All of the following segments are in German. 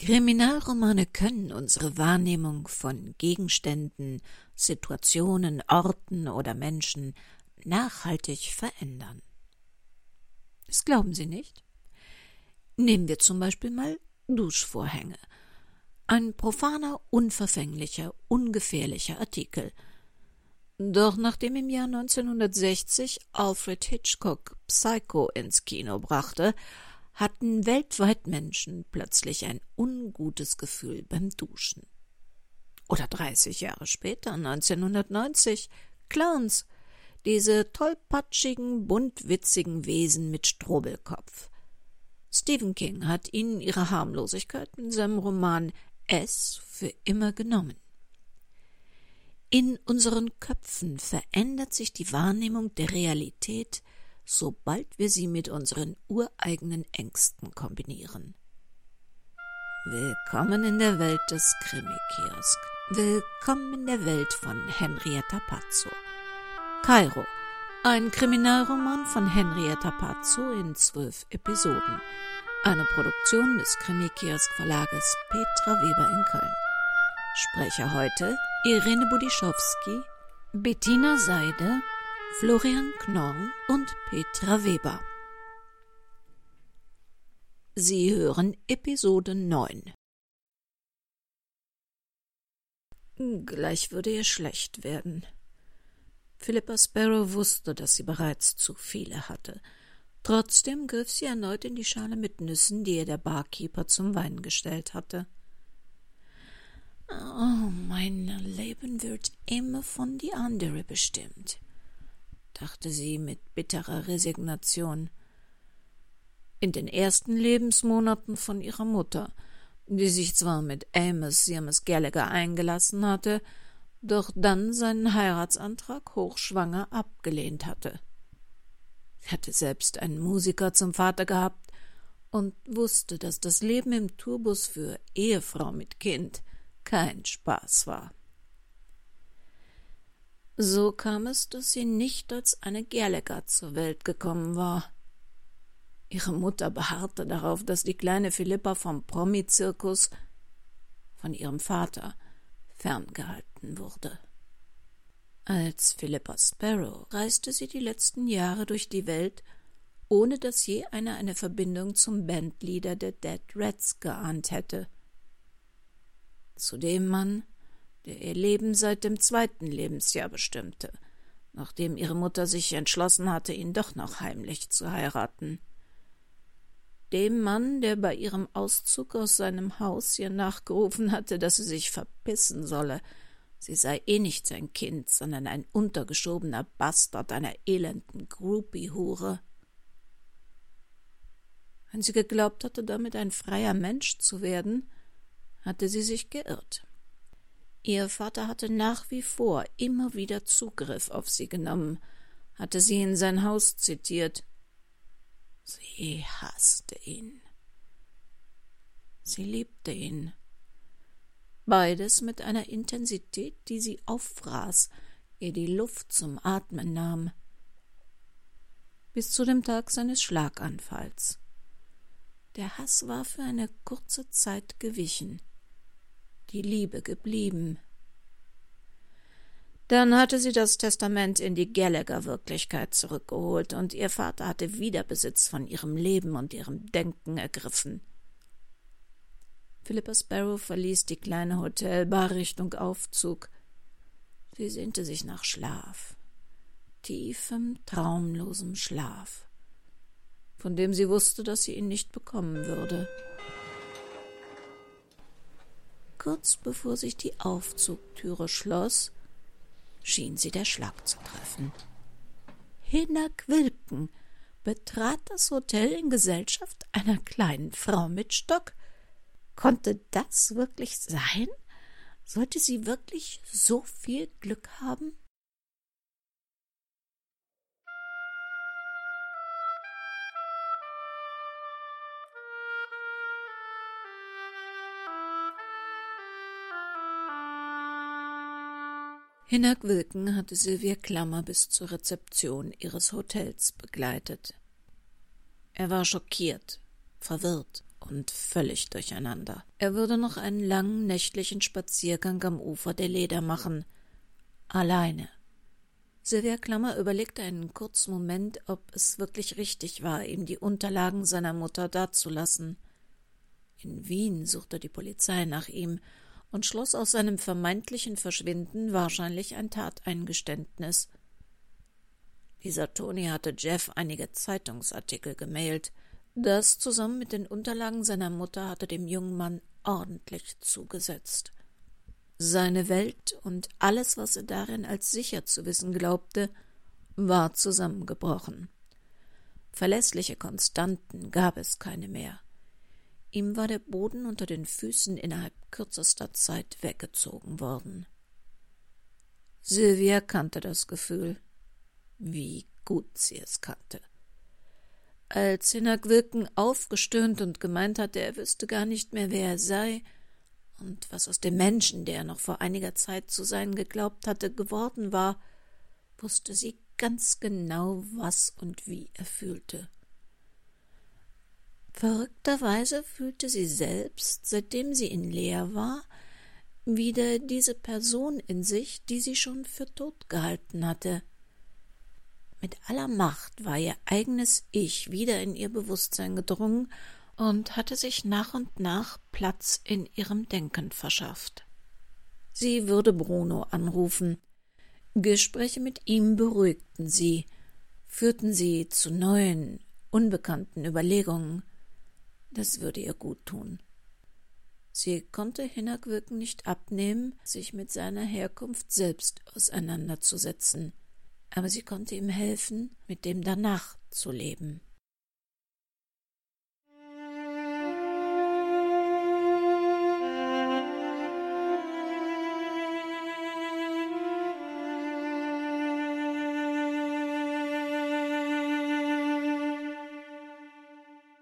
Kriminalromane können unsere Wahrnehmung von Gegenständen, Situationen, Orten oder Menschen nachhaltig verändern. Das glauben Sie nicht? Nehmen wir zum Beispiel mal Duschvorhänge. Ein profaner, unverfänglicher, ungefährlicher Artikel. Doch nachdem im Jahr 1960 Alfred Hitchcock Psycho ins Kino brachte, hatten weltweit Menschen plötzlich ein ungutes Gefühl beim Duschen. Oder 30 Jahre später, 1990, Clowns, diese tollpatschigen, buntwitzigen Wesen mit Strobelkopf. Stephen King hat ihnen ihre Harmlosigkeit in seinem Roman S für immer genommen. In unseren Köpfen verändert sich die Wahrnehmung der Realität, sobald wir sie mit unseren ureigenen Ängsten kombinieren. Willkommen in der Welt des Krimi-Kiosk. Willkommen in der Welt von Henrietta Pazzo. Kairo, ein Kriminalroman von Henrietta Pazzo in zwölf Episoden. Eine Produktion des Krimi-Kiosk Verlages Petra Weber in Köln. Sprecher heute Irene Budischowski, Bettina Seide, Florian Knorr und Petra Weber. Sie hören Episode 9. Gleich würde ihr schlecht werden. Philippa Sparrow wusste, dass sie bereits zu viele hatte. Trotzdem griff sie erneut in die Schale mit Nüssen, die ihr der Barkeeper zum Wein gestellt hatte. Oh, mein Leben wird immer von die andere bestimmt, dachte sie mit bitterer Resignation. In den ersten Lebensmonaten von ihrer Mutter, die sich zwar mit Amos Seamus Gallagher eingelassen hatte, doch dann seinen Heiratsantrag hochschwanger abgelehnt hatte. Hatte selbst einen Musiker zum Vater gehabt und wusste, dass das Leben im Tourbus für Ehefrau mit Kind kein Spaß war. So kam es, dass sie nicht als eine Gallagher zur Welt gekommen war. Ihre Mutter beharrte darauf, dass die kleine Philippa vom Promi-Zirkus von ihrem Vater ferngehalten wurde. Als Philippa Sparrow reiste sie die letzten Jahre durch die Welt, ohne dass je einer eine Verbindung zum Bandleader der Dead Rats geahnt hätte. Zu dem Mann, der ihr Leben seit dem zweiten Lebensjahr bestimmte, nachdem ihre Mutter sich entschlossen hatte, ihn doch noch heimlich zu heiraten. Dem Mann, der bei ihrem Auszug aus seinem Haus ihr nachgerufen hatte, dass sie sich verpissen solle, sie sei eh nicht sein Kind, sondern ein untergeschobener Bastard einer elenden Groupie-Hure. Wenn sie geglaubt hatte, damit ein freier Mensch zu werden, hatte sie sich geirrt. Ihr Vater hatte nach wie vor immer wieder Zugriff auf sie genommen, hatte sie in sein Haus zitiert, Sie hasste ihn. Sie liebte ihn. Beides mit einer Intensität, die sie auffraß, ihr die Luft zum Atmen nahm. Bis zu dem Tag seines Schlaganfalls. Der Hass war für eine kurze Zeit gewichen, die Liebe geblieben. Dann hatte sie das Testament in die Gallagher-Wirklichkeit zurückgeholt und ihr Vater hatte wieder Besitz von ihrem Leben und ihrem Denken ergriffen. Philippa Sparrow verließ die kleine Hotelbar Richtung Aufzug. Sie sehnte sich nach Schlaf, tiefem, traumlosem Schlaf, von dem sie wusste, dass sie ihn nicht bekommen würde. Kurz bevor sich die Aufzugtüre schloss, schien sie der Schlag zu treffen. Hinak Wilken betrat das Hotel in Gesellschaft einer kleinen Frau mit Stock. Konnte das wirklich sein? Sollte sie wirklich so viel Glück haben? Hinak Wilken hatte Sylvia Klammer bis zur Rezeption ihres Hotels begleitet. Er war schockiert, verwirrt und völlig durcheinander. Er würde noch einen langen nächtlichen Spaziergang am Ufer der Leder machen. Alleine. Sylvia Klammer überlegte einen kurzen Moment, ob es wirklich richtig war, ihm die Unterlagen seiner Mutter dazulassen. In Wien suchte die Polizei nach ihm und schloss aus seinem vermeintlichen Verschwinden wahrscheinlich ein Tateingeständnis. Dieser Toni hatte Jeff einige Zeitungsartikel gemailt. Das zusammen mit den Unterlagen seiner Mutter hatte dem jungen Mann ordentlich zugesetzt. Seine Welt und alles, was er darin als sicher zu wissen glaubte, war zusammengebrochen. Verlässliche Konstanten gab es keine mehr. Ihm war der Boden unter den Füßen innerhalb kürzester Zeit weggezogen worden. Sylvia kannte das Gefühl, wie gut sie es kannte. Als Hinak Wilken aufgestöhnt und gemeint hatte, er wüsste gar nicht mehr, wer er sei und was aus dem Menschen, der er noch vor einiger Zeit zu sein geglaubt hatte, geworden war, wusste sie ganz genau, was und wie er fühlte. Verrückterweise fühlte sie selbst, seitdem sie in Leer war, wieder diese Person in sich, die sie schon für tot gehalten hatte. Mit aller Macht war ihr eigenes Ich wieder in ihr Bewusstsein gedrungen und hatte sich nach und nach Platz in ihrem Denken verschafft. Sie würde Bruno anrufen. Gespräche mit ihm beruhigten sie, führten sie zu neuen, unbekannten Überlegungen. Das würde ihr gut tun. Sie konnte Hinnerkwirken nicht abnehmen, sich mit seiner Herkunft selbst auseinanderzusetzen, aber sie konnte ihm helfen, mit dem danach zu leben.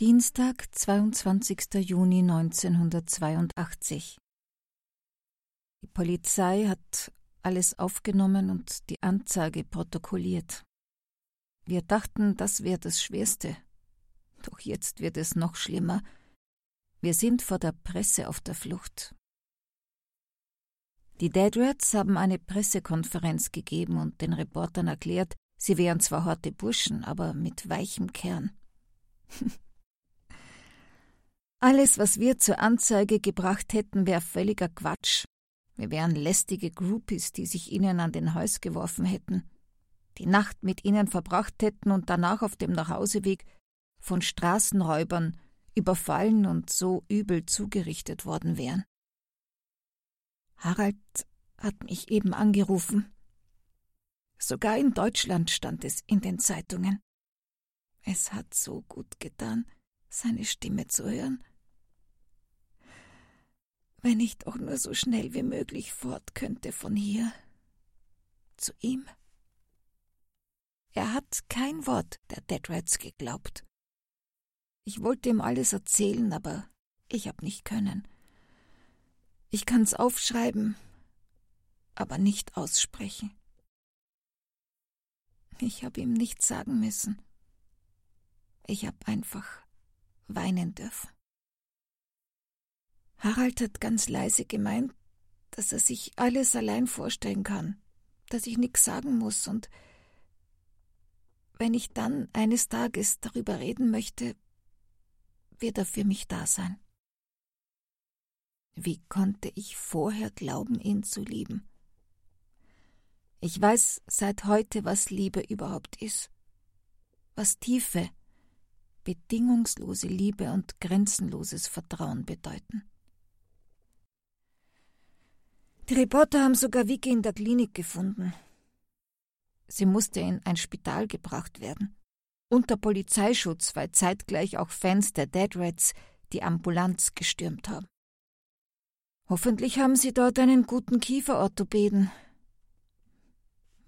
Dienstag, 22. Juni 1982. Die Polizei hat alles aufgenommen und die Anzeige protokolliert. Wir dachten, das wäre das Schwerste. Doch jetzt wird es noch schlimmer. Wir sind vor der Presse auf der Flucht. Die Deadrats haben eine Pressekonferenz gegeben und den Reportern erklärt, sie wären zwar harte Burschen, aber mit weichem Kern. Alles, was wir zur Anzeige gebracht hätten, wäre völliger Quatsch. Wir wären lästige Groupies, die sich ihnen an den Hals geworfen hätten, die Nacht mit ihnen verbracht hätten und danach auf dem Nachhauseweg von Straßenräubern überfallen und so übel zugerichtet worden wären. Harald hat mich eben angerufen. Sogar in Deutschland stand es in den Zeitungen. Es hat so gut getan, seine Stimme zu hören wenn ich doch nur so schnell wie möglich fort könnte von hier. Zu ihm. Er hat kein Wort der Deadrats geglaubt. Ich wollte ihm alles erzählen, aber ich hab nicht können. Ich kann's aufschreiben, aber nicht aussprechen. Ich hab ihm nichts sagen müssen. Ich hab einfach weinen dürfen. Harald hat ganz leise gemeint, dass er sich alles allein vorstellen kann, dass ich nichts sagen muss und wenn ich dann eines Tages darüber reden möchte, wird er für mich da sein. Wie konnte ich vorher glauben, ihn zu lieben? Ich weiß seit heute, was Liebe überhaupt ist, was tiefe, bedingungslose Liebe und grenzenloses Vertrauen bedeuten. Die Reporter haben sogar Vicky in der Klinik gefunden. Sie musste in ein Spital gebracht werden. Unter Polizeischutz, weil zeitgleich auch Fans der Dead Rats die Ambulanz gestürmt haben. Hoffentlich haben sie dort einen guten Kieferorthopäden.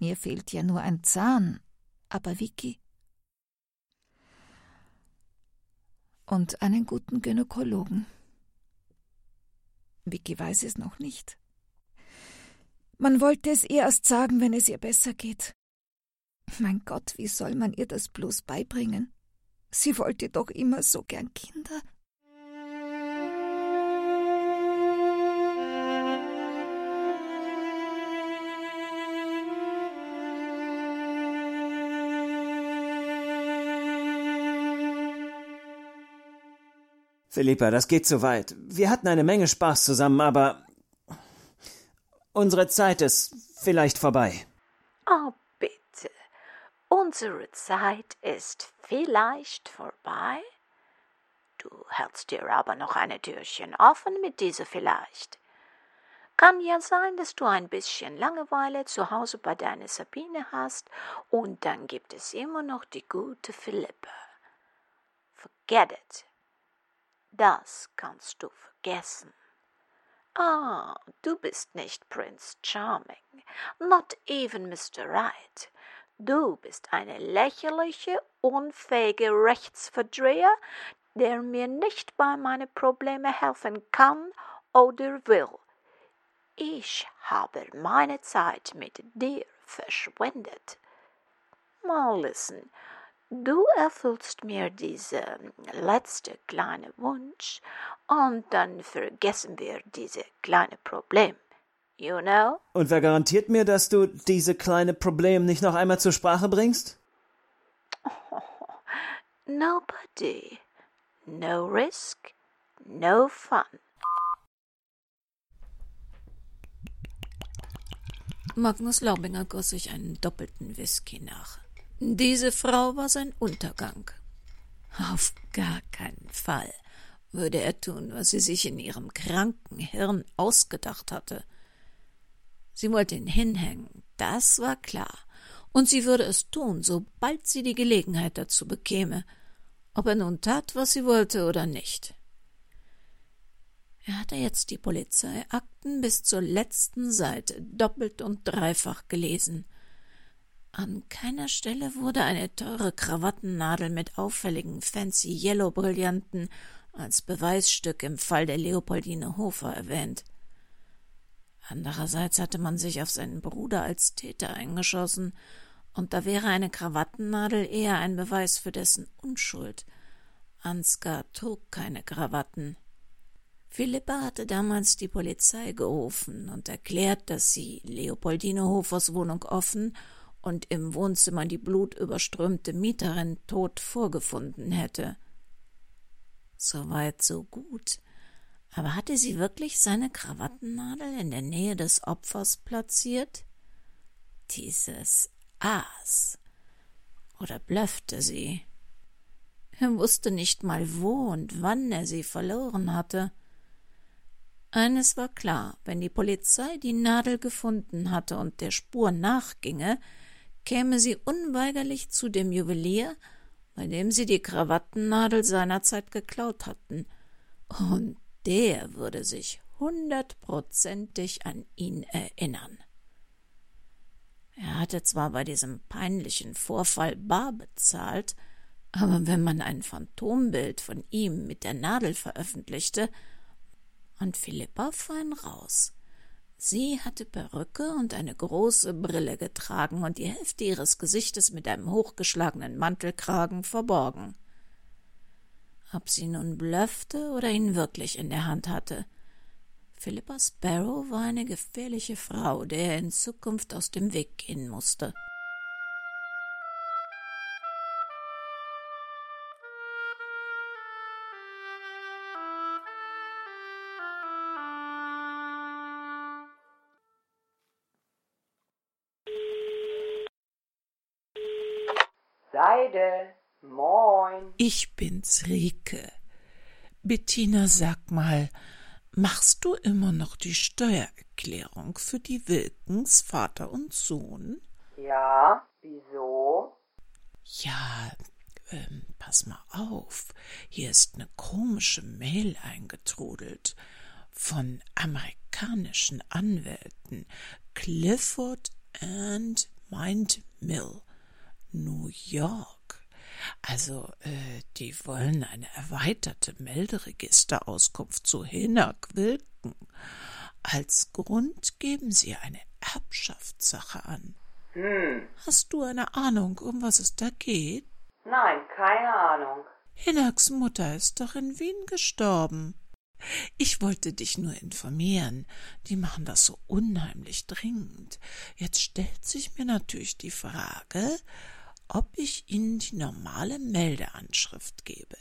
Mir fehlt ja nur ein Zahn, aber Vicky. Und einen guten Gynäkologen. Vicky weiß es noch nicht. Man wollte es ihr erst sagen, wenn es ihr besser geht. Mein Gott, wie soll man ihr das bloß beibringen? Sie wollte doch immer so gern Kinder. Philippa, das geht zu weit. Wir hatten eine Menge Spaß zusammen, aber unsere Zeit ist vielleicht vorbei. Oh, bitte. Unsere Zeit ist vielleicht vorbei? Du hältst dir aber noch eine Türchen offen mit dieser vielleicht. Kann ja sein, dass du ein bisschen Langeweile zu Hause bei deiner Sabine hast, und dann gibt es immer noch die gute Philippe. Forget it. Das kannst du vergessen. Ah, du bist nicht Prince Charming, not even Mr. Right. Du bist eine lächerliche, unfähige Rechtsverdreher, der mir nicht bei meinen Problemen helfen kann oder will. Ich habe meine Zeit mit dir verschwendet. Mal listen, du erfüllst mir diesen letzte kleine Wunsch und dann vergessen wir diese kleine Problem. You know? Und wer garantiert mir, dass du diese kleine Problem nicht noch einmal zur Sprache bringst? Oh, nobody. No risk, no fun. Magnus Laubinger goss sich einen doppelten Whisky nach. Diese Frau war sein Untergang. Auf gar keinen Fall würde er tun, was sie sich in ihrem kranken Hirn ausgedacht hatte. Sie wollte ihn hinhängen, das war klar, und sie würde es tun, sobald sie die Gelegenheit dazu bekäme, ob er nun tat, was sie wollte oder nicht. Er hatte jetzt die Polizeiakten bis zur letzten Seite doppelt und dreifach gelesen. An keiner Stelle wurde eine teure Krawattennadel mit auffälligen fancy Yellow Brillanten als Beweisstück im Fall der Leopoldine Hofer erwähnt. Andererseits hatte man sich auf seinen Bruder als Täter eingeschossen, und da wäre eine Krawattennadel eher ein Beweis für dessen Unschuld. Ansgar trug keine Krawatten. Philippa hatte damals die Polizei gerufen und erklärt, dass sie Leopoldine Hofers Wohnung offen und im Wohnzimmer die blutüberströmte Mieterin tot vorgefunden hätte. Soweit so gut. Aber hatte sie wirklich seine Krawattennadel in der Nähe des Opfers platziert? Dieses Aas. Oder blöffte sie? Er wusste nicht mal wo und wann er sie verloren hatte. Eines war klar, wenn die Polizei die Nadel gefunden hatte und der Spur nachginge, käme sie unweigerlich zu dem Juwelier, bei dem sie die Krawattennadel seinerzeit geklaut hatten, und der würde sich hundertprozentig an ihn erinnern. Er hatte zwar bei diesem peinlichen Vorfall bar bezahlt, aber wenn man ein Phantombild von ihm mit der Nadel veröffentlichte, und Philippa fein raus. Sie hatte Perücke und eine große Brille getragen und die Hälfte ihres Gesichtes mit einem hochgeschlagenen Mantelkragen verborgen. Ob sie nun blöffte oder ihn wirklich in der Hand hatte. Philippa Sparrow war eine gefährliche Frau, der er in Zukunft aus dem Weg gehen musste. Seide, moin. Ich bin's, Rike. Bettina, sag mal, machst du immer noch die Steuererklärung für die Wilkens, Vater und Sohn? Ja, wieso? Ja, ähm, pass mal auf. Hier ist eine komische Mail eingetrudelt von amerikanischen Anwälten Clifford and Mind Mill. New York. Also, äh, die wollen eine erweiterte Melderegisterauskunft zu Hinak Wilken. Als Grund geben sie eine Erbschaftssache an. Hm. Hast du eine Ahnung, um was es da geht? Nein, keine Ahnung. Hinaks Mutter ist doch in Wien gestorben. Ich wollte dich nur informieren. Die machen das so unheimlich dringend. Jetzt stellt sich mir natürlich die Frage, ob ich Ihnen die normale Meldeanschrift gebe.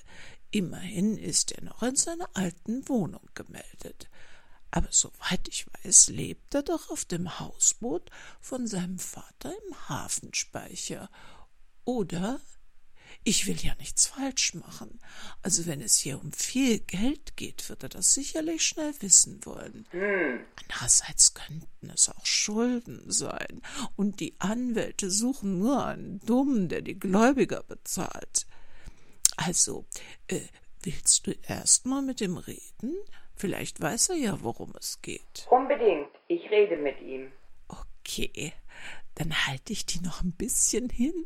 Immerhin ist er noch in seiner alten Wohnung gemeldet. Aber soweit ich weiß, lebt er doch auf dem Hausboot von seinem Vater im Hafenspeicher. Oder? Ich will ja nichts falsch machen. Also wenn es hier um viel Geld geht, wird er das sicherlich schnell wissen wollen. Hm. Andererseits könnten es auch Schulden sein, und die Anwälte suchen nur einen Dummen, der die Gläubiger bezahlt. Also, äh, willst du erst mal mit ihm reden? Vielleicht weiß er ja, worum es geht. Unbedingt. Ich rede mit ihm. Okay, dann halte ich die noch ein bisschen hin.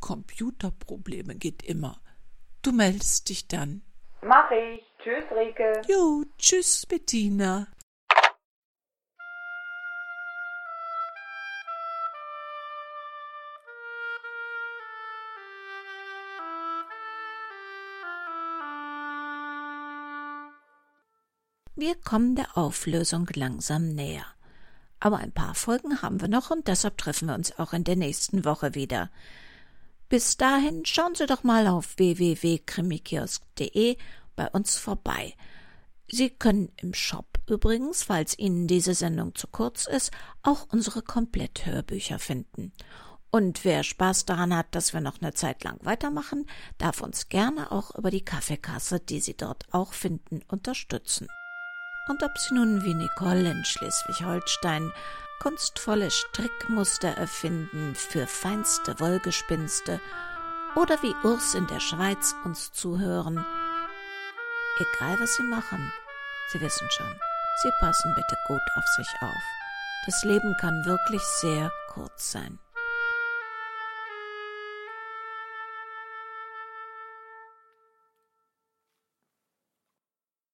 Computerprobleme geht immer. Du meldest dich dann. Mach ich. Tschüss, Rike. Jo, tschüss, Bettina. Wir kommen der Auflösung langsam näher. Aber ein paar Folgen haben wir noch und deshalb treffen wir uns auch in der nächsten Woche wieder. Bis dahin schauen Sie doch mal auf www.krimikiosk.de bei uns vorbei. Sie können im Shop übrigens, falls Ihnen diese Sendung zu kurz ist, auch unsere Kompletthörbücher finden. Und wer Spaß daran hat, dass wir noch eine Zeit lang weitermachen, darf uns gerne auch über die Kaffeekasse, die Sie dort auch finden, unterstützen. Und ob Sie nun wie Nicole in Schleswig-Holstein kunstvolle Strickmuster erfinden für feinste Wollgespinste oder wie Urs in der Schweiz uns zuhören, egal was Sie machen, Sie wissen schon, Sie passen bitte gut auf sich auf. Das Leben kann wirklich sehr kurz sein.